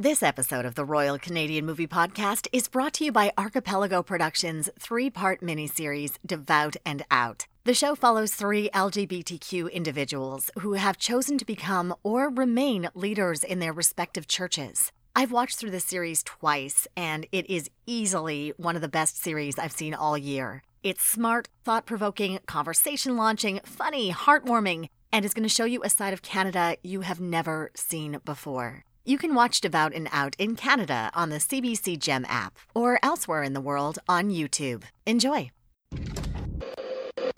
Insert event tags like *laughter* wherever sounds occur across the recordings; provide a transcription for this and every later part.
This episode of the Royal Canadian Movie Podcast is brought to you by Archipelago Productions' three part miniseries, Devout and Out. The show follows three LGBTQ individuals who have chosen to become or remain leaders in their respective churches. I've watched through this series twice, and it is easily one of the best series I've seen all year. It's smart, thought provoking, conversation launching, funny, heartwarming, and is going to show you a side of Canada you have never seen before. You can watch Devout and Out in Canada on the CBC Gem app or elsewhere in the world on YouTube. Enjoy. They're, they're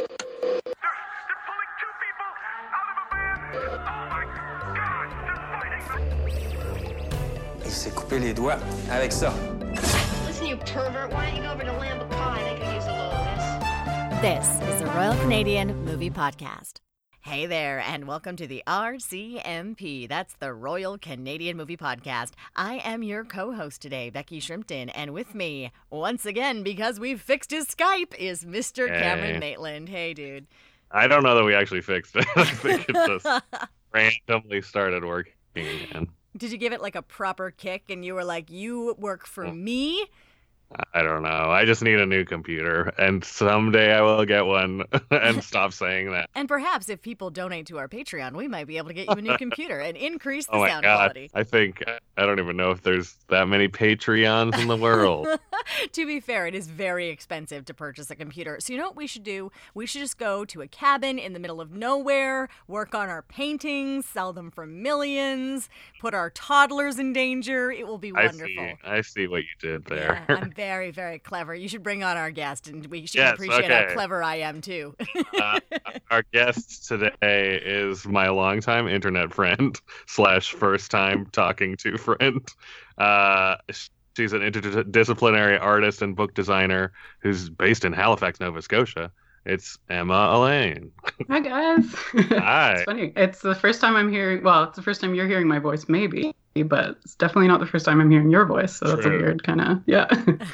pulling two people out of a van! Oh my god! They're fighting! Il s'est coupé les doigts avec ça. Listen, you pervert, why don't you go over to Lambacai? They could use a little of this. This is the Royal Canadian Movie Podcast. Hey there, and welcome to the RCMP. That's the Royal Canadian Movie Podcast. I am your co host today, Becky Shrimpton, and with me, once again, because we've fixed his Skype, is Mr. Cameron Maitland. Hey, dude. I don't know that we actually fixed it. *laughs* I think it just *laughs* randomly started working again. Did you give it like a proper kick and you were like, you work for mm. me? I don't know. I just need a new computer, and someday I will get one *laughs* and *laughs* stop saying that. And perhaps if people donate to our Patreon, we might be able to get you a new *laughs* computer and increase oh the Oh my sound god! quality. I think I don't even know if there's that many Patreons in the world. to be fair, it is very expensive to purchase a computer. So, you know what we should do? We should just go to a cabin in the middle of nowhere, work on our paintings, sell them for millions, put our toddlers in danger. It will be I wonderful. see. I see what you did there. Yeah, very, very clever. You should bring on our guest, and we should Yes, appreciate how clever I am too. uh, *laughs* our guest today is my longtime internet friend *laughs* slash first time talking to friend. Uh, she's an interdisciplinary artist and book designer who's based in Halifax, Nova Scotia. It's Emma Allain. Hi guys. *laughs* Hi. it's funny. It's the first time I'm hearing. Well, it's the first time you're hearing my voice, maybe, but it's definitely not the first time I'm hearing your voice. So that's a weird kind of yeah.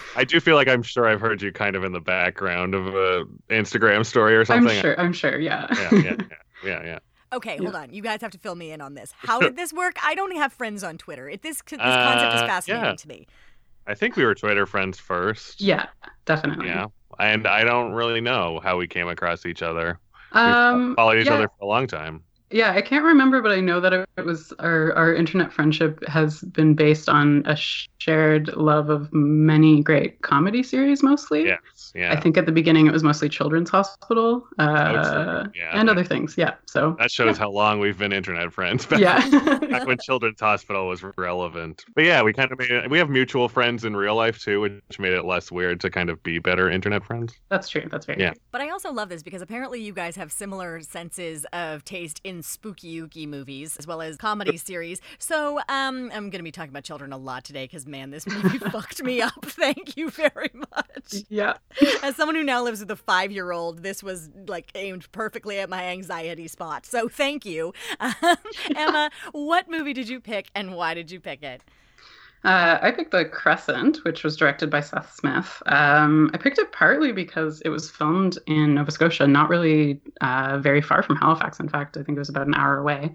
*laughs* I do feel like I'm sure I've heard you kind of in the background of a Instagram story or something. I'm sure. I'm sure. Yeah. Yeah, yeah, yeah, *laughs* yeah, yeah. Okay, hold on. You guys have to fill me in on this. *laughs* How did this work? I don't have friends on Twitter. It, this this concept is Uh, fascinating yeah. to me. I think we were Twitter friends first. yeah. Definitely. Yeah. And I don't really know how we came across each other. We've Um. followed each yeah. other for a long time. Yeah, I can't remember, but I know that it was our our internet friendship has been based on a shared love of many great comedy series, mostly. Yes. Yeah. I think at the beginning it was mostly Children's Hospital, uh, true. Yeah. and other things. Yeah. So that shows how long we've been internet friends. Back, *laughs* yeah. back when Children's Hospital was relevant. But yeah, we kind of made it. We have mutual friends in real life too, which made it less weird to kind of be better internet friends. That's true. That's very Yeah. true. But I also love this because apparently you guys have similar senses of taste in spooky ooky movies as well as comedy *laughs* series. So um, I'm going to be talking about children a lot today because, man, this movie *laughs* fucked me up. *laughs* Thank you very much. Yeah. As someone who now lives with a five year old, this was like aimed perfectly at my anxiety spot. So thank you. Um, Emma, what movie did you pick and why did you pick it? Uh, I picked The Crescent, which was directed by Seth Smith. Um, I picked it partly because it was filmed in Nova Scotia, not really uh, very far from Halifax. In fact, I think it was about an hour away,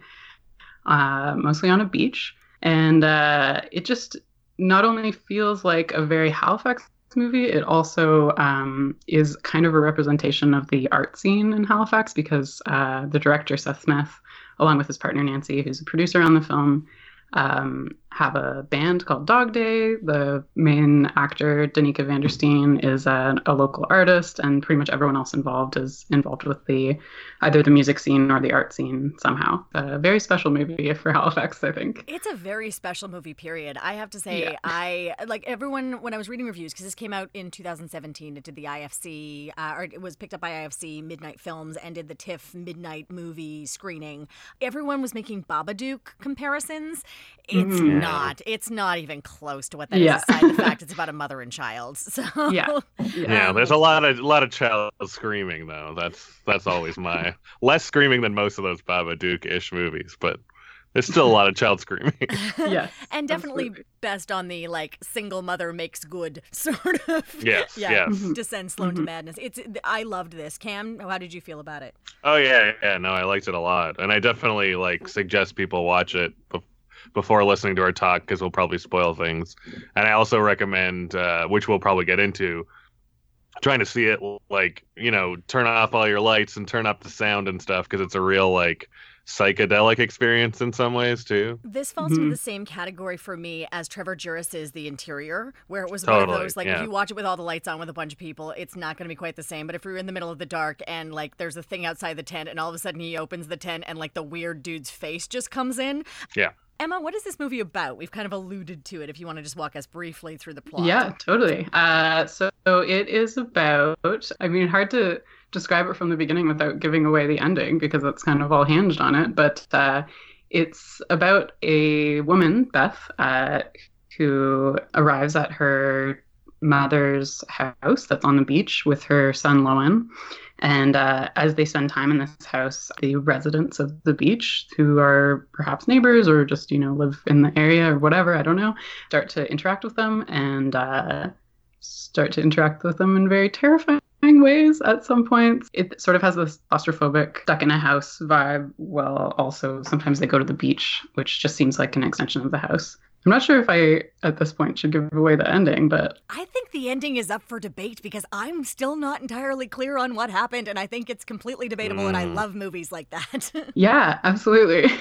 uh, mostly on a beach. And uh, it just not only feels like a very Halifax movie, it also um, is kind of a representation of the art scene in Halifax because uh, the director, Seth Smith, along with his partner Nancy, who's a producer on the film, um, have a band called Dog Day. The main actor, Danika Vandersteen, is a, a local artist, and pretty much everyone else involved is involved with the either the music scene or the art scene somehow. A very special movie for *laughs* Halifax, I think. It's a very special movie, period. I have to say, Yeah. *laughs* I like everyone when I was reading reviews because this came out in 2017. It did the IFC, uh, or it was picked up by IFC Midnight Films and did the TIFF Midnight Movie screening. Everyone was making Babadook comparisons. It's Mhm. Not. It's not even close to what that is. Yeah. Aside the fact *laughs* it's about a mother and child. So Yeah. *laughs* Yeah, there's a lot of a lot of child screaming though. That's that's always my *laughs* less screaming than most of those Babadook ish movies, but there's still a lot of child screaming. Yes. and definitely absolutely. best on the like single mother makes good sort of yes, yeah yes. Mhm. descend slow into Mhm. madness it's i loved this cam how did you feel about it Oh yeah, yeah. No, I liked it a lot, and I definitely like suggest people watch it. Bef- before listening to our talk because we'll probably spoil things. And I also recommend, uh, which we'll probably get into, trying to see it like you know turn off all your lights and turn up the sound and stuff because it's a real like psychedelic experience in some ways too. This falls mm-hmm. into the same category for me as Trevor Juras's The Interior, where it was totally, one of those like yeah. if you watch it with all the lights on with a bunch of people, it's not going to be quite the same. But if you're in the middle of the dark and like there's a thing outside the tent, and all of a sudden he opens the tent and like the weird dude's face just comes in, yeah. Emma, what is this movie about? We've kind of alluded to it. If you want to just walk us briefly through the plot. Yeah, totally. Uh, so it is about. I mean, hard to describe it from the beginning without giving away the ending because it's kind of all hinged on it. But uh, it's about a woman, Beth, uh, who arrives at her mother's house that's on the beach with her son Lowen. And uh, as they spend time in this house, the residents of the beach, who are perhaps neighbors or just, you know, live in the area or whatever, I don't know, start to interact with them and uh, start to interact with them in very terrifying ways at some points. It sort of has this claustrophobic, stuck in a house vibe, while also sometimes they go to the beach, which just seems like an extension of the house. I'm not sure if I, at this point, should give away the ending, but. I think the ending is up for debate because I'm still not entirely clear on what happened, and I think it's completely debatable, mm. and I hmm. love movies like that. *laughs* yeah, absolutely.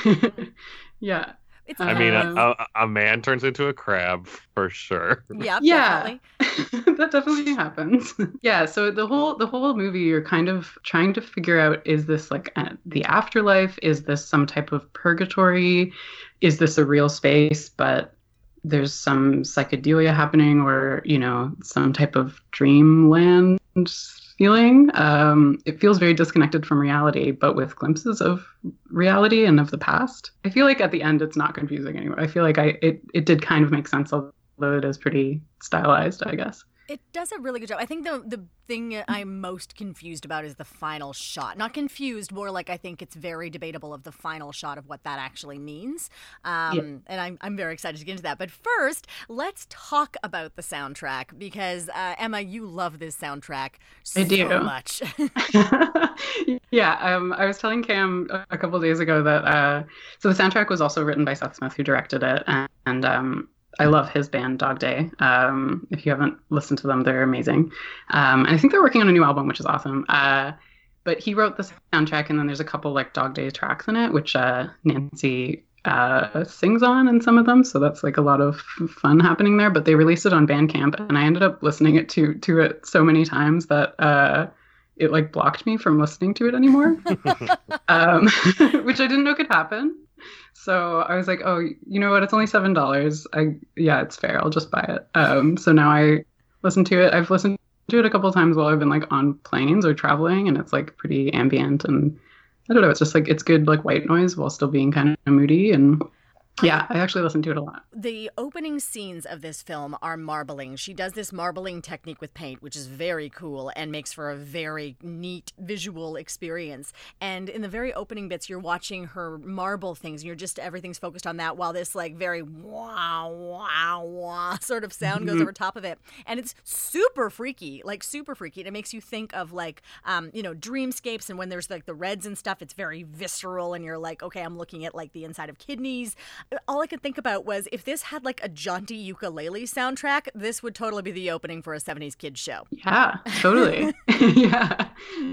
*laughs* yeah. It's I mean, a, a, a, man turns into a crab for sure. Yeah, yeah, *laughs* that definitely happens. *laughs* yeah, so the whole the whole movie, you're kind of trying to figure out: is this like a, the afterlife? Is this some type of purgatory? Is this a real space? But there's some psychedelia happening, or you know, some type of dreamland feeling. Um, it feels very disconnected from reality, but with glimpses of reality and of the past. I feel like at the end it's not confusing anymore. I feel like I it, it did kind of make sense, although it is pretty stylized, I guess. It does a really good job. I think the the thing I'm most confused about is the final shot. Not confused, more like I think it's very debatable of the final shot of what that actually means. Um, yeah. And I'm, I'm very excited to get into that. But first, let's talk about the soundtrack because uh, Emma, you love this soundtrack so I do. much. *laughs* *laughs* yeah, um, I was telling Cam a couple days ago that uh, so the soundtrack was also written by Seth Smith, who directed it, and, and um, I love his band Dog Day. Um, if you haven't listened to them, they're amazing. Um, and I think they're working on a new album, which is awesome. Uh, but he wrote the soundtrack, and then there's a couple like Dog Day tracks in it, which uh, Nancy uh, sings on in some of them. So that's like a lot of fun happening there. But they released it on Bandcamp, and I ended up listening it to to it so many times that uh, it like blocked me from listening to it anymore, *laughs* um, *laughs* which I didn't know could happen. So I was like, oh, you know what? It's only seven dollars. I yeah, it's fair. I'll just buy it. Um, so now I listen to it. I've listened to it a couple times while I've been like on planes or traveling, and it's like pretty ambient and I don't know. It's just like it's good like white noise while still being kind of moody and yeah, I actually listen to it a lot. The opening scenes of this film are marbling. She does this marbling technique with paint, which is very cool and makes for a very neat visual experience. And in the very opening bits, you're watching her marble things, and you're just everything's focused on that while this like very wow wow wow sort of sound goes mm-hmm. over top of it, and it's super freaky, like super freaky. And it makes you think of like um, you know dreamscapes, and when there's like the reds and stuff, it's very visceral, and you're like, okay, I'm looking at like the inside of kidneys all I could think about was if this had like a jaunty ukulele soundtrack, this would totally be the opening for a 70s kids show. Yeah, totally. *laughs* *laughs* yeah.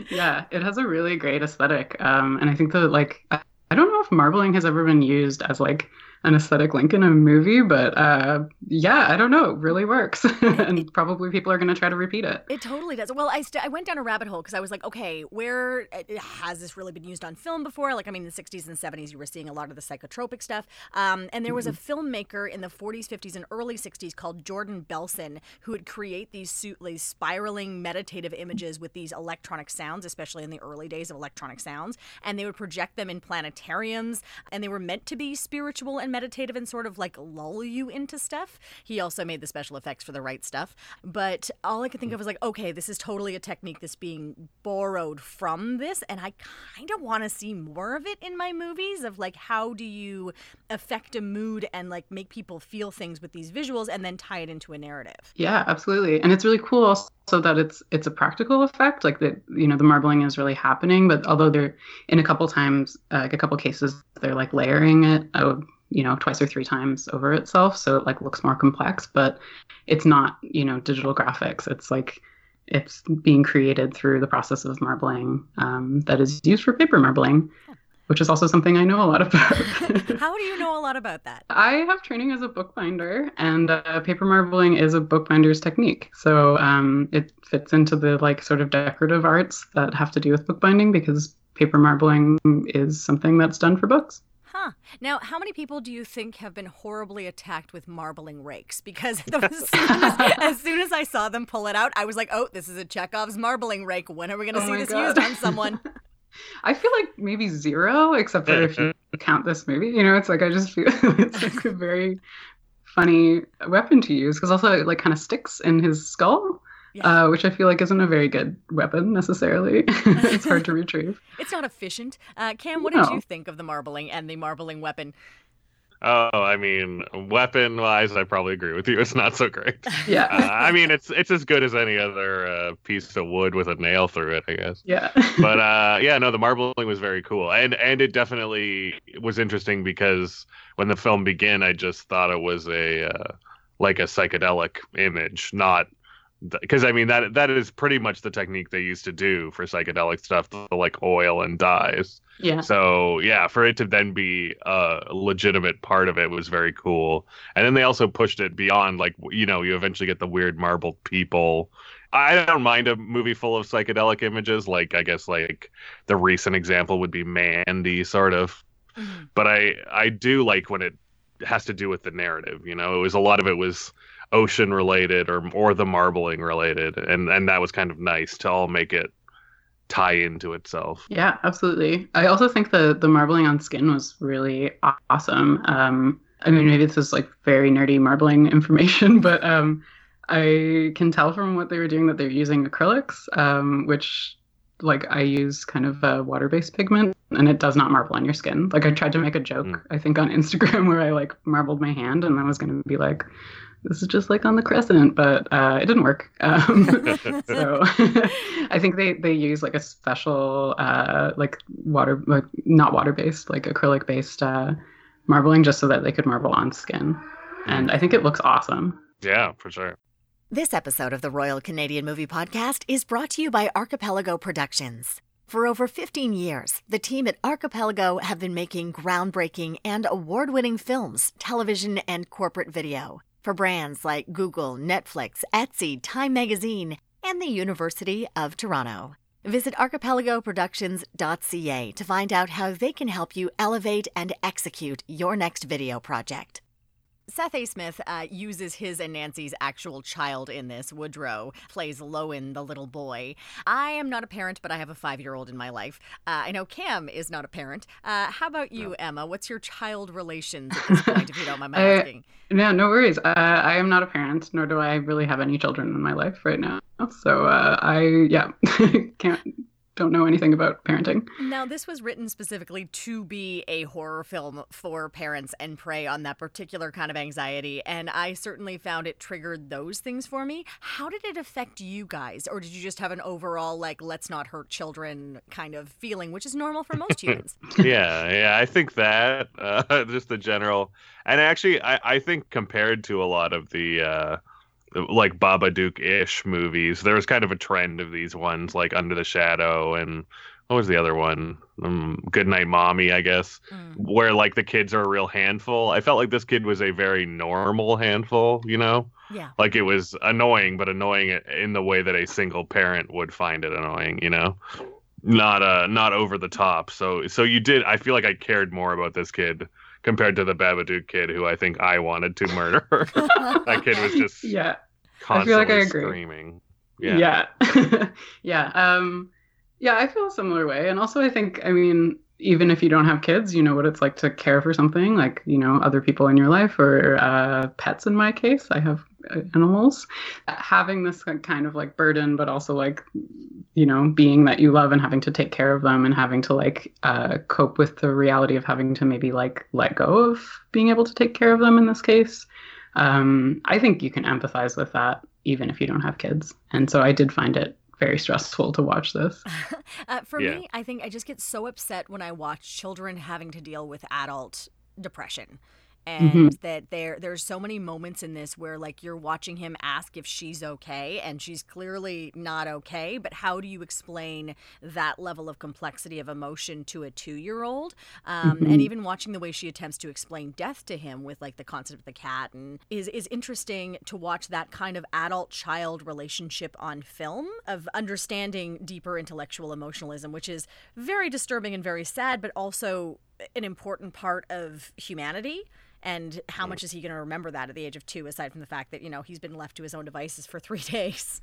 Yeah. It has a really great aesthetic. Um, and I think that like I don't know if marbling has ever been used as like an aesthetic link in a movie, but uh, yeah, I don't know. It really works. *laughs* and probably people are going to try to repeat it. It totally does. Well, I, st- I went down a rabbit hole because I was like, okay, where uh, has this really been used on film before? Like, I mean, in the 60s and 70s, you were seeing a lot of the psychotropic stuff. Um, and there was mm-hmm. a filmmaker in the 40s, 50s, and early 60s called Jordan Belson who would create these, suit- these spiraling meditative images with these electronic sounds, especially in the early days of electronic sounds. And they would project them in planetariums, and they were meant to be spiritual and meditative and sort of like lull you into stuff. He also made the special effects for the right stuff. But all I could think of was like, okay, this is totally a technique that's being borrowed from this. And I kind of want to see more of it in my movies of like, how do you affect a mood and like make people feel things with these visuals and then tie it into a narrative? Yeah, absolutely. And it's really cool also that it's it's a practical effect like that you know the marbling is really happening but although they're in a couple times uh, like a couple cases they're like layering it you know, twice or three times over itself. So it like looks more complex, but it's not, you know, digital graphics. It's like it's being created through the process of marbling um, that is used for paper marbling, which is also something I know a lot about. *laughs* How do you know a lot about that? I have training as a bookbinder, and uh, paper marbling is a bookbinder's technique. So um, it fits into the like sort of decorative arts that have to do with bookbinding because paper marbling is something that's done for books. Huh. Now, how many people do you think have been horribly attacked with marbling rakes? Because *laughs* as soon as, *laughs* as, soon as I saw them pull it out, I was like, oh, this is a Chekhov's marbling rake. When are we going to oh see this God. used on someone? *laughs* I feel like maybe zero, except for if you count this movie. You know, it's like I just feel it's like a very funny weapon to use because also it like kind of sticks in his skull yeah. uh, which I feel like isn't a very good weapon necessarily. *laughs* it's hard to *laughs* retrieve. It's not efficient. Uh, Cam, what no. did you think of the marbling and the marbling weapon? Oh, I mean, weapon wise, I probably agree with you. It's not so great. *laughs* Yeah. Uh, I mean, it's it's as good as any other uh, piece of wood with a nail through it, I guess. Yeah. but uh, yeah, no, the marbling was very cool, and and it definitely was interesting because when the film began, I just thought it was a uh, like a psychedelic image, not because I mean that that is pretty much the technique they used to do for psychedelic stuff, the, like oil and dyes. Yeah. So yeah, for it to then be a legitimate part of it was very cool. And then they also pushed it beyond, like you know, you eventually get the weird marbled people. I don't mind a movie full of psychedelic images. Like I guess like the recent example would be Mandy, sort of. Mm-hmm. But I I do like when it has to do with the narrative. You know, it was a lot of it was ocean related or or the marbling related and and that was kind of nice to all make it tie into itself yeah absolutely i also think the the marbling on skin was really awesome um i mean maybe this is like very nerdy marbling *laughs* information but um i can tell from what they were doing that they're using acrylics um which like I use kind of a water-based pigment and it does not marble on your skin. Like I tried to make a joke, mm. I think on Instagram *laughs* where I like marbled my hand and I was going to be like, this is just like on the crescent, but uh, it didn't work. Um, *laughs* so *laughs* I think they, they use like a special, uh, like water, like not water based, like acrylic based uh, marbling just so that they could marble on skin. And I think it looks awesome. Yeah, for sure. This episode of the Royal Canadian Movie Podcast is brought to you by Archipelago Productions. For over 15 years, the team at Archipelago have been making groundbreaking and award winning films, television, and corporate video for brands like Google, Netflix, Etsy, Time Magazine, and the University of Toronto. Visit archipelagoproductions.ca to find out how they can help you elevate and execute your next video project. Seth A. Smith uh, uses his and Nancy's actual child in this. Woodrow plays Lowen, the little boy. I am not a parent, but I have a five year old in my life. Uh, I know Cam is not a parent. Uh, how about you, no. Emma? What's your child relations at this *laughs* point, if you don't mind my asking? No, no worries. Uh, I am not a parent, nor do I really have any children in my life right now. So uh, I, yeah, *laughs* can't don't know anything about parenting. Now, this was written specifically to be a horror film for parents and prey on that particular kind of anxiety. And I certainly found it triggered those things for me. How did it affect you guys? Or did you just have an overall, like, let's not hurt children kind of feeling, which is normal for most *laughs* humans? yeah, yeah, I think that, *laughs* uh, just the general. And actually, I, I think compared to a lot of the, uh, like Babadook ish movies. There was kind of a trend of these ones, like Under the Shadow and what was the other one? Um, Good Night Mommy, I guess, mm. where like the kids are a real handful. I felt like this kid was a very normal handful, you know? Yeah. Like it was annoying, but annoying in the way that a single parent would find it annoying, you know? Not uh not over the top. So so you did I feel like I cared more about this kid compared to the Babadook kid who I think I wanted to murder. *laughs* that kid was just *laughs* yeah. I feel like I agree. Screaming. Yeah. Yeah. *laughs* yeah. Um, yeah, I feel a similar way. And also, I think, I mean, even if you don't have kids, you know what it's like to care for something like, you know, other people in your life or uh, pets in my case. I have uh, animals. Having this kind of like burden, but also like, you know, being that you love and having to take care of them and having to like uh, cope with the reality of having to maybe like let go of being able to take care of them in this case. Um, I think you can empathize with that even if you don't have kids. And so I did find it very stressful to watch this. *laughs* uh, for yeah. me, I think I just get so upset when I watch children having to deal with adult depression and mm-hmm. that there there's so many moments in this where like you're watching him ask if she's okay and she's clearly not okay but how do you explain that level of complexity of emotion to a two-year-old um, mm-hmm. and even watching the way she attempts to explain death to him with like the concept of the cat and is is interesting to watch that kind of adult child relationship on film of understanding deeper intellectual emotionalism which is very disturbing and very sad but also an important part of humanity and how much is he going to remember that at the age of two aside from the fact that you know he's been left to his own devices for *laughs* three days?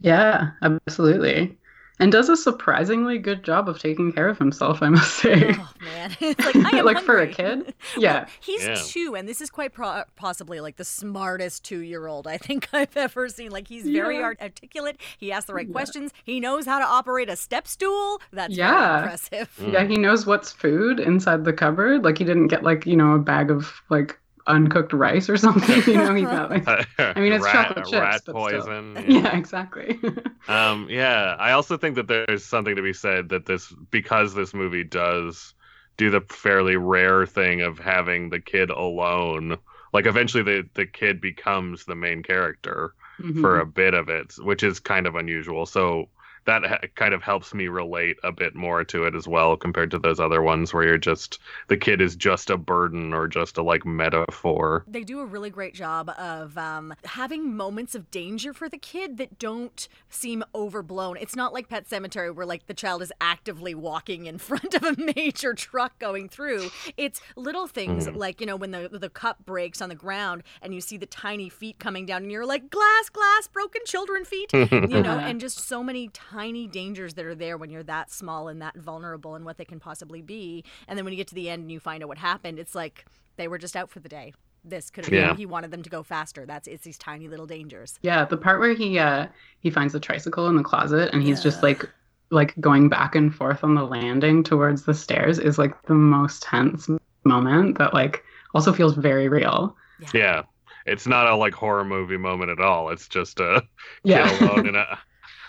Yeah absolutely and does a surprisingly good job of taking care of himself, I must say. Oh man, *laughs* it's like I am *laughs* like for a kid. *laughs* Yeah, well, he's yeah. two, and this is quite pro- possibly like the smartest two-year-old I think I've ever seen. Like he's very yeah. articulate. He asks the right yeah. questions. He knows how to operate a step stool. That's yeah, impressive. Hmm. Yeah, he knows what's food inside the cupboard. Like he didn't get like you know a bag of like uncooked rice or *laughs* something. You know, he got like, *laughs* I mean, it's rat, chocolate chips, rat but poison. *laughs* Still. Yeah, exactly. um, yeah, I also think that there's something to be said that this because this movie does do the fairly rare thing of having the kid alone. Like eventually, the the kid becomes the main character mm-hmm. for a bit of it, which is kind of unusual. So that ha- kind of helps me relate a bit more to it as well compared to those other ones where you're just the kid is just a burden or just a like metaphor. They do a really great job of um, having moments of danger for the kid that don't seem overblown. It's not like Pet Sematary where like the child is actively walking in *laughs* front of a major truck going through. It's little things mm. like you know when the the cup breaks on the ground and you see the tiny feet coming down and you're like glass glass broken children feet *laughs* you know and just so many tiny dangers that are there when you're that small and that vulnerable and what they can possibly be. And then when you get to the end and you find out what happened, it's like they were just out for the day. This could have yeah. been he wanted them to go faster. That's it's these tiny little dangers. Yeah, the part where he uh he finds the tricycle in the closet and he's yeah. just like like going back and forth on the landing towards the stairs is like the most tense moment that like also feels very real. Yeah. yeah. It's not a like horror movie moment at all. It's just a yeah. alone in a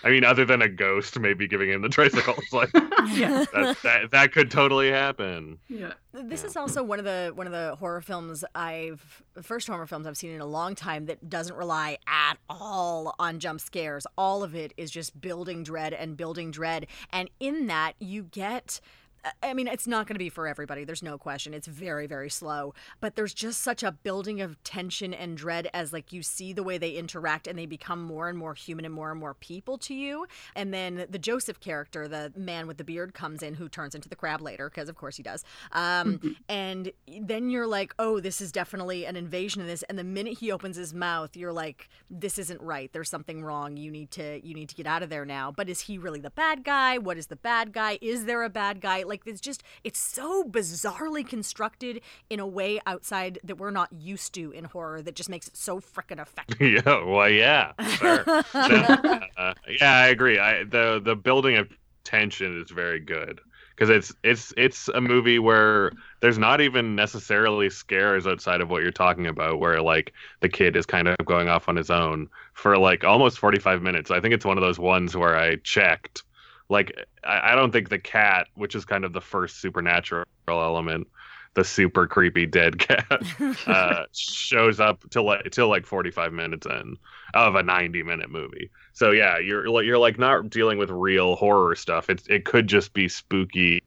I mean, other than a ghost maybe giving him the tricycles, like yeah. *laughs* that, that, that could totally happen. Yeah. This yeah. is also one of the one of the horror films I've first horror films I've seen in a long time that doesn't rely at all on jump scares. All of it is just building dread and building dread, and in that you get I mean, it's not going to be for everybody. There's no question. It's very, very slow. But there's just such a building of tension and dread as like you see the way they interact and they become more and more human and more and more people to you. And then the Joseph character, the man with the beard, comes in who turns into the crab later because of course he does. Um. *laughs* And then you're like, oh, this is definitely an invasion of this. And the minute he opens his mouth, you're like, this isn't right. There's something wrong. You need to you need to get out of there now. But is he really the bad guy? What is the bad guy? Is there a bad guy? Like like it's just it's so bizarrely constructed in a way outside that we're not used to in horror that just makes it so freaking effective. *laughs* yeah, well, yeah, sure. *laughs* uh, yeah, I agree. I the the building of tension is very good because it's it's it's a movie where there's not even necessarily scares outside of what you're talking about where like the kid is kind of going off on his own for like almost 45 minutes i think it's one of those ones where i checked like I, I don't think the cat, which is kind of the first supernatural element, the super creepy dead *laughs* cat *laughs* uh, shows up till like till like 45 minutes in of a 90 minute movie. So yeah, you're like you're like not dealing with real horror stuff. It's it could just be spooky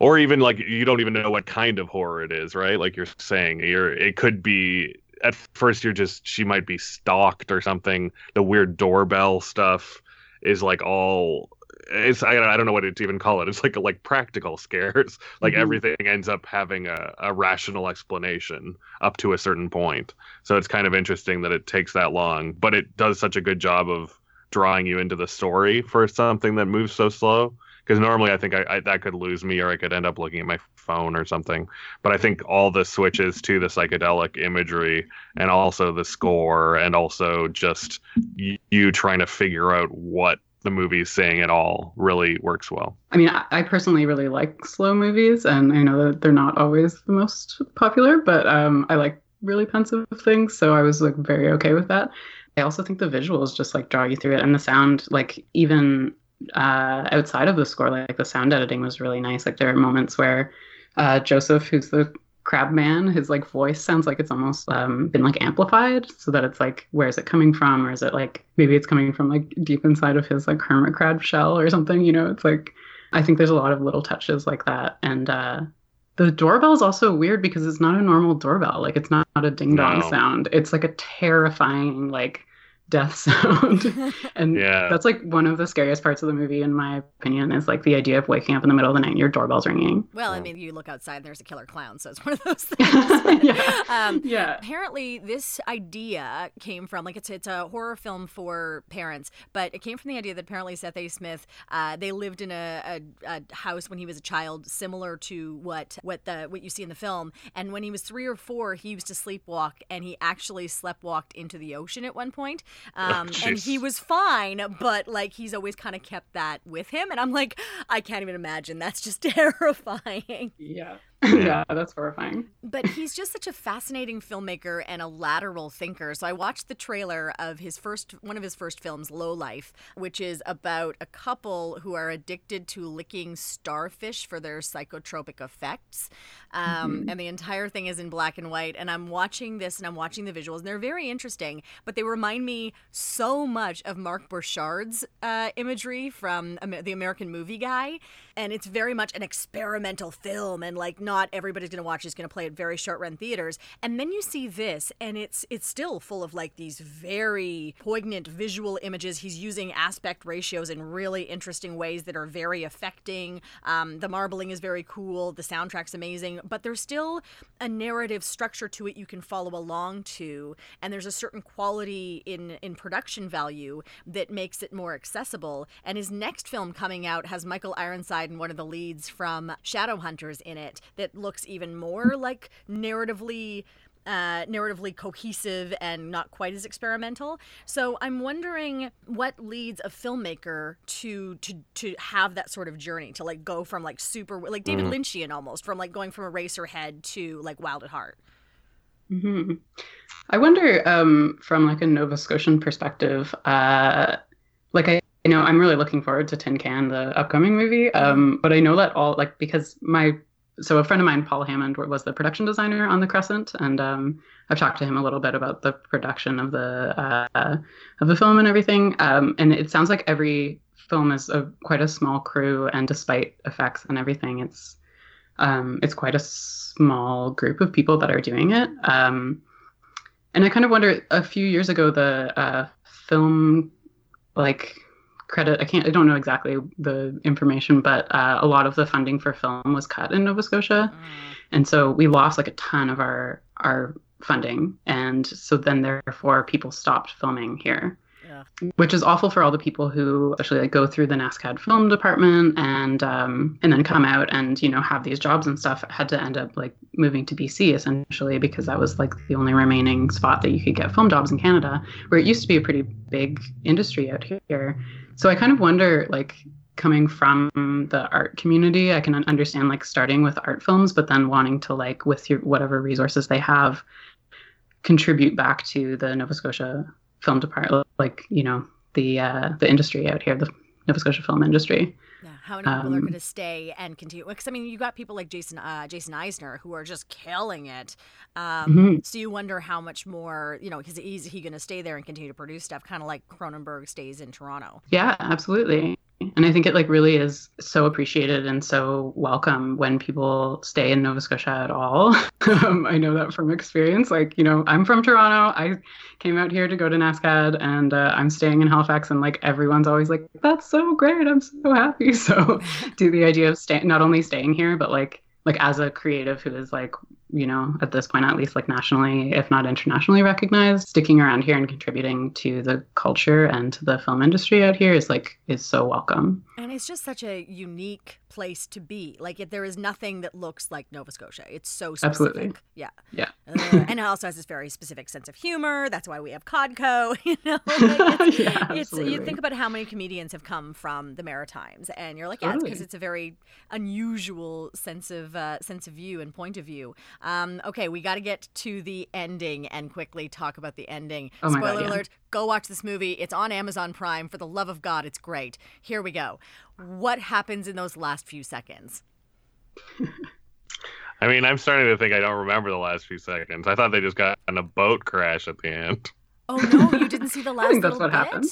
or even like you don't even know what kind of horror it is, right? Like you're saying, you're it could be at first you're just she might be stalked or something. The weird doorbell stuff is like all it's I, I don't know what to even call it. It's like like practical scares. *laughs* Like mm-hmm. everything ends up having a, a rational explanation up to a certain point. So it's kind of interesting that it takes that long, but it does such a good job of drawing you into the story for something that moves so slow. Because normally I think I, I, that could lose me, or I could end up looking at my phone or something. But I think all the switches to the psychedelic imagery, and also the score, and also just you trying to figure out what the movie saying at all really works well. I mean, I, I, personally really like slow movies, and I know that they're not always the most popular, but um, I like really pensive things, so I was like very okay with that. I also think the visuals just like draw you through it, and the sound, like even uh, outside of the score, like the sound editing was really nice. Like there are moments where uh, Joseph, who's the Crabman, his like voice sounds like it's almost um, been like amplified, so that it's like, where is it coming from, or is it like maybe it's coming from like deep inside of his like hermit crab shell or something? You know, it's like I think there's a lot of little touches like that, and uh, the doorbell is also weird because it's not a normal doorbell. Like it's not, not a ding dong No. sound. It's like a terrifying like death *laughs* sound. *laughs* and Yeah. that's like one of the scariest parts of the movie in my opinion is like the idea of waking up in the middle of the night and your doorbell's ringing. Well, I mean, you look outside and there's a killer clown, so it's one of *laughs* those things. yeah. Um, yeah. Apparently, this idea came from like it's it's a horror film for parents, but it came from the idea that apparently Seth A. Smith uh, they lived in a, a, a house when he was a child, similar to what what the what you see in the film. And when he was three or four, he used to sleepwalk, and he actually sleptwalked into the ocean at one point. *laughs* Um, and he was fine, but like he's always kind of kept that with him. And I'm like, I can't even imagine. That's just *laughs* terrifying. Yeah. *laughs* yeah, that's horrifying. But he's just such a fascinating filmmaker and a lateral thinker. So I watched the trailer of his first one of his first films, Low Life, which is about a couple who are addicted to licking starfish for their psychotropic effects. Um, And the entire thing is in black and white. And I'm watching this and I'm watching the visuals, and they're very interesting, but they remind me so much of Mark Borchardt's uh, imagery from the American Movie Guy. And it's very much an experimental film, and like not everybody's going to watch is going to play at very short run theaters. And then you see this, and it's it's still full of like these very poignant visual images. He's using aspect ratios in really interesting ways that are very affecting. Um, the marbling is very cool. The soundtrack's amazing, but there's still a narrative structure to it you can follow along to, and there's a certain quality in in production value that makes it more accessible. And his next film coming out has Michael Ironside and one of the leads from Shadowhunters in it that looks even more like narratively uh, narratively cohesive and not quite as experimental. So I'm wondering what leads a filmmaker to to to have that sort of journey to like go from like super like David Lynchian almost from like going from a Eraserhead to like Wild at Heart. Mm-hmm. I wonder, um, from like a Nova Scotian perspective, uh, like I, you know, I'm really looking forward to Tin Can, the upcoming movie. Um, but I know that all like because my so a friend of mine, Paul Hammond, was the production designer on The Crescent, and um, I've talked to him a little bit about the production of the uh, of the film and everything. Um, and it sounds like every film is a quite a small crew, and despite effects and everything, it's um, it's quite a small group of people that are doing it. Um, and I kind of wonder. A few years ago, the uh, film like credit i can't i don't know exactly the information but uh, a lot of the funding for film was cut in nova scotia and so we lost like a ton of our our funding and so then therefore people stopped filming here Yeah. which is awful for all the people who actually like go through the NASCAD film department and um, and then come out and you know have these jobs and stuff. Had to end up like moving to BC essentially because that was like the only remaining spot that you could get film jobs in Canada, where it used to be a pretty big industry out here. So I kind of wonder like coming from the art community, I can understand like starting with art films, but then wanting to like with your whatever resources they have contribute back to the Nova Scotia film department, like you know the uh, the industry out here, the Nova Scotia film industry. How many people are Um, going to stay and continue? Because I mean, you got people like Jason uh, Jason Eisener who are just killing it. Um, Mhm. So you wonder how much more, you know, because is he going to stay there and continue to produce stuff, kind of like Cronenberg stays in Toronto? Yeah, absolutely. And I think it like really is so appreciated and so welcome when people stay in Nova Scotia at all. *laughs* um, I know that from experience. Like, you know, I'm from Toronto. I came out here to go to NASCAD and uh, I'm staying in Halifax and like everyone's always like, that's so great. I'm so happy. *laughs* So *laughs* do the idea of staying, not only staying here, but like, like as a creative who is like, you know, at this point, at least like nationally, if not internationally recognized, sticking around here and contributing to the culture and to the film industry out here is like, is so welcome. And it's just such a unique place to be. Like, there is nothing that looks like Nova Scotia. It's so specific. Absolutely. Yeah. Yeah. Uh, and it *laughs* also has this very specific sense of humor. That's why we have Codco. *laughs* You know, *laughs* like it's, Yeah, it's you think about how many comedians have come from the Maritimes, and you're like, yeah, it's because it's a very unusual sense of uh, sense of view and point of view. Um, okay, we got to get to the ending and quickly talk about the ending. Oh my God, Spoiler yeah. alert: Go watch this movie. It's on Amazon Prime. For the love of God, it's great. Here we go. What happens in those last few seconds? *laughs* I mean, I'm starting to think I don't remember the last few seconds. I thought they just got in a boat crash at the end. Oh no, you didn't see *laughs* the last. think that's little what happened.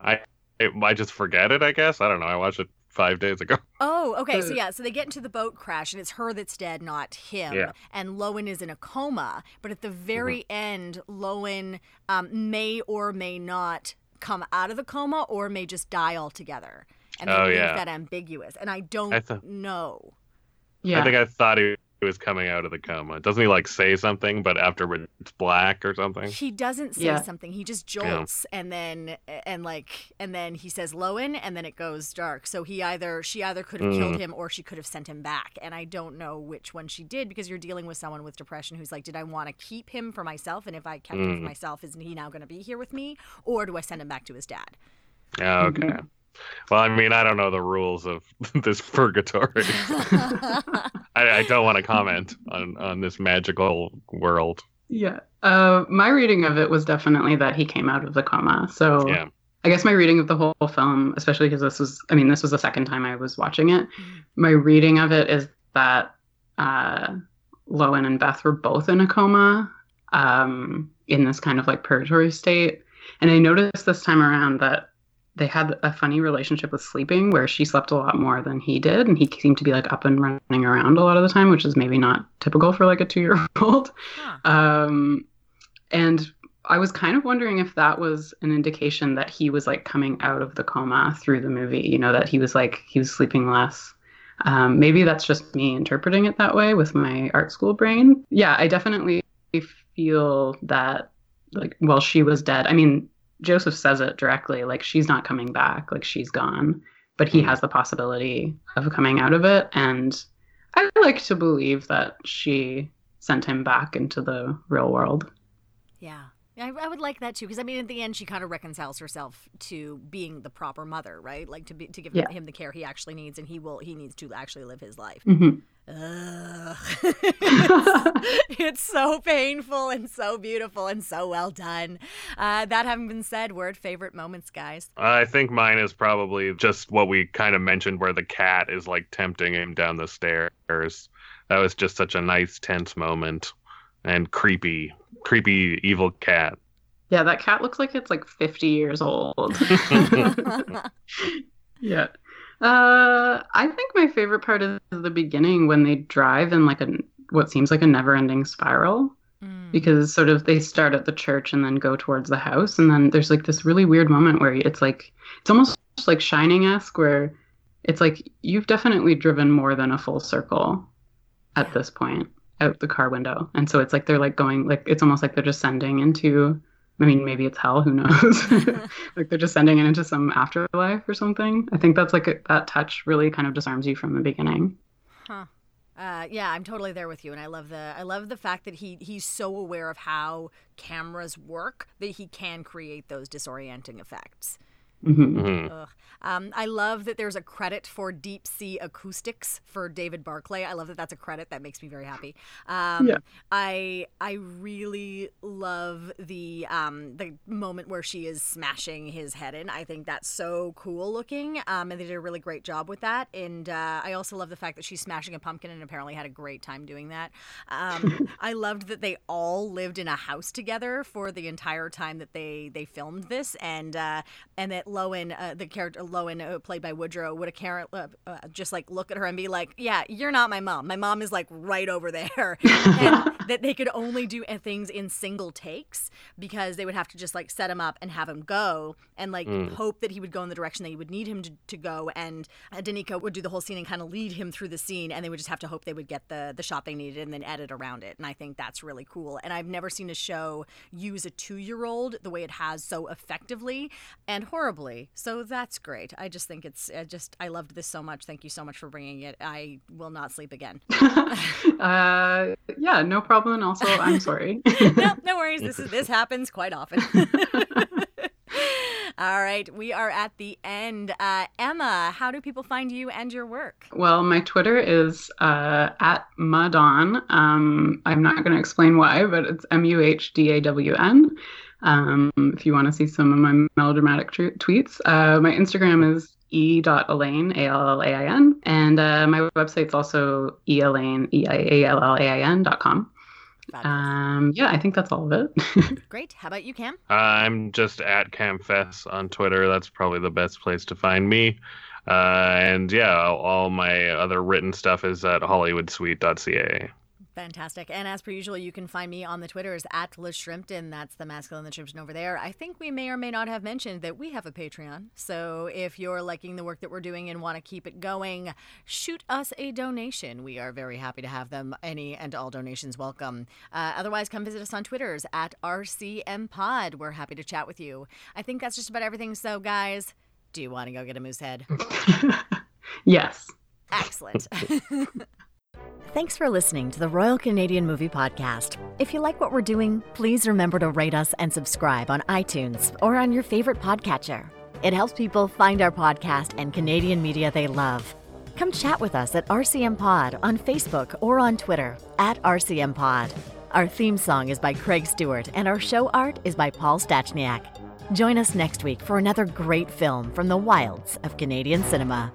I it, I just forget it. I guess I don't know. I watched it five days ago. *laughs* Oh, okay. So *laughs* yeah, so they get into the boat crash, and it's her that's dead, not him. Yeah. And Lowen is in a coma, but at the very Mm-hmm. end, Lowen um, may or may not come out of the coma, or may just die altogether. And they Oh, leave yeah. that ambiguous, and I don't I thought- know. Yeah. I think I thought he was coming out of the coma. Doesn't he like say something, but after it's black or something? He doesn't say Yeah. something. He just jolts, and then and like and then he says Lowen, and then it goes dark. So he either she either could have Mm. killed him or she could have sent him back. And I don't know which one she did because you're dealing with someone with depression who's like, did I want to keep him for myself? And if I kept him for Mm. myself, isn't he now going to be here with me, or do I send him back to his dad? Oh, okay. Well, I mean, I don't know the rules of *laughs* this purgatory. *laughs* I, I don't want to comment on on this magical world. Yeah. Uh, my reading of it was definitely that he came out of the coma. So Yeah. I guess my reading of the whole film, especially because this was, I mean, this was the second time I was watching it. My reading of it is that uh, Lowen and Beth were both in a coma um, in this kind of like purgatory state. And I noticed this time around that they had a funny relationship with sleeping where she slept a lot more than he did. And he seemed to be like up and running around a lot of the time, which is maybe not typical for like a two year old. Huh. *laughs* Um, and I was kind of wondering if that was an indication that he was like coming out of the coma through the movie, you know, that he was like, he was sleeping less. Um, maybe that's just me interpreting it that way with my art school brain. Yeah, I definitely feel that, like, while she was dead. I mean, Joseph says it directly, like, she's not coming back, like, she's gone, but he Mm. has the possibility of coming out of it. And I like to believe that she sent him back into the real world. Yeah. I, I would like that too because I mean, at the end, she kind of reconciles herself to being the proper mother, right? Like to be to give Yeah. him the care he actually needs, and he will he needs to actually live his life. Mhm. Ugh. *laughs* it's, it's so painful and so beautiful and so well done. Uh, that having been said, word favorite moments, guys. I think mine is probably just what we kind of mentioned, where the cat is like tempting him down the stairs. That was just such a nice, tense moment, and creepy, creepy, evil cat. Yeah, that cat looks like it's like 50 years old. *laughs* *laughs* yeah. Uh, I think my favorite part is the beginning when they drive in like a what seems like a never-ending spiral. Mm. because sort of they start at the church and then go towards the house and then there's like this really weird moment where it's like it's almost like shining-esque where it's like you've definitely driven more than a full circle at this point out the car window. And so it's like they're like going like it's almost like they're descending into i mean maybe it's hell who knows *laughs* *laughs* like they're just sending it into some afterlife or something i think that's like a, that touch really kind of disarms you from the beginning Huh. Uh, yeah, I'm totally there with you, and I love the I love the fact that he he's so aware of how cameras work that he can create those disorienting effects. hmm Mhm. Um, I love that there's a credit for deep sea acoustics for David Barclay. I love that that's a credit. That makes me very happy. Um, Yeah. I I really love the um, the moment where she is smashing his head in. I think that's so cool looking, um, and they did a really great job with that. And uh, I also love the fact that she's smashing a pumpkin and apparently had a great time doing that. Um, *laughs* I loved that they all lived in a house together for the entire time that they they filmed this, and uh, and that Lowen, uh, the character Lowen, played by Woodrow, would a Karen uh, uh, just like look at her and be like, "Yeah, you're not my mom. My mom is like right over there," *laughs* and that they could only do uh, things in single takes because they would have to just like set him up and have him go and like hope that he would go in the direction that you would need him to, to go. And uh, Danika would do the whole scene and kind of lead him through the scene and they would just have to hope they would get the the shot they needed and then edit around it. And I think that's really cool. And I've never seen a show use a two-year-old the way it has so effectively and horribly. So that's great I just think it's I just I loved this so much thank you so much for bringing it I will not sleep again *laughs* uh, yeah, no problem. And also, I'm sorry. *laughs* no, no worries. This is this happens quite often. *laughs* All right, we are at the end. Uh, Emma, how do people find you and your work? well, my Twitter is uh, at muhdawn. Um, I'm not going to explain why, but it's M U H D A W N. Um, if you want to see some of my melodramatic tr- tweets, uh, my Instagram is e.allain, A-L-L-A-I-N. And uh, my website's also eallain, E-I-A-L-L-A-I-N dot com. Um, yeah, I think that's all of it. *laughs* Great. How about you, Cam? I'm just at CamFess on Twitter. That's probably the best place to find me. Uh, and yeah, all my other written stuff is at hollywoodsuite.ca. Fantastic. And as per usual, you can find me on the Twitters at Liz Shrimpton. That's the masculine description over there. I think we may or may not have mentioned that we have a Patreon. So if you're liking the work that we're doing and want to keep it going, shoot us a donation. We are very happy to have them. Any and all donations welcome. Uh, otherwise, come visit us on Twitters at RCM Pod. We're happy to chat with you. I think that's just about everything. So, guys, do you want to go get a moose head? *laughs* yes. Excellent. *laughs* Thanks for listening to the Royal Canadian Movie Podcast. If you like what we're doing, please remember to rate us and subscribe on iTunes or on your favorite podcatcher. It helps people find our podcast and Canadian media they love. Come chat with us at RCM Pod on Facebook or on Twitter at RCM Pod. Our theme song is by Craig Stewart, and our show art is by Paul Stachniak. Join us next week for another great film from the wilds of Canadian cinema.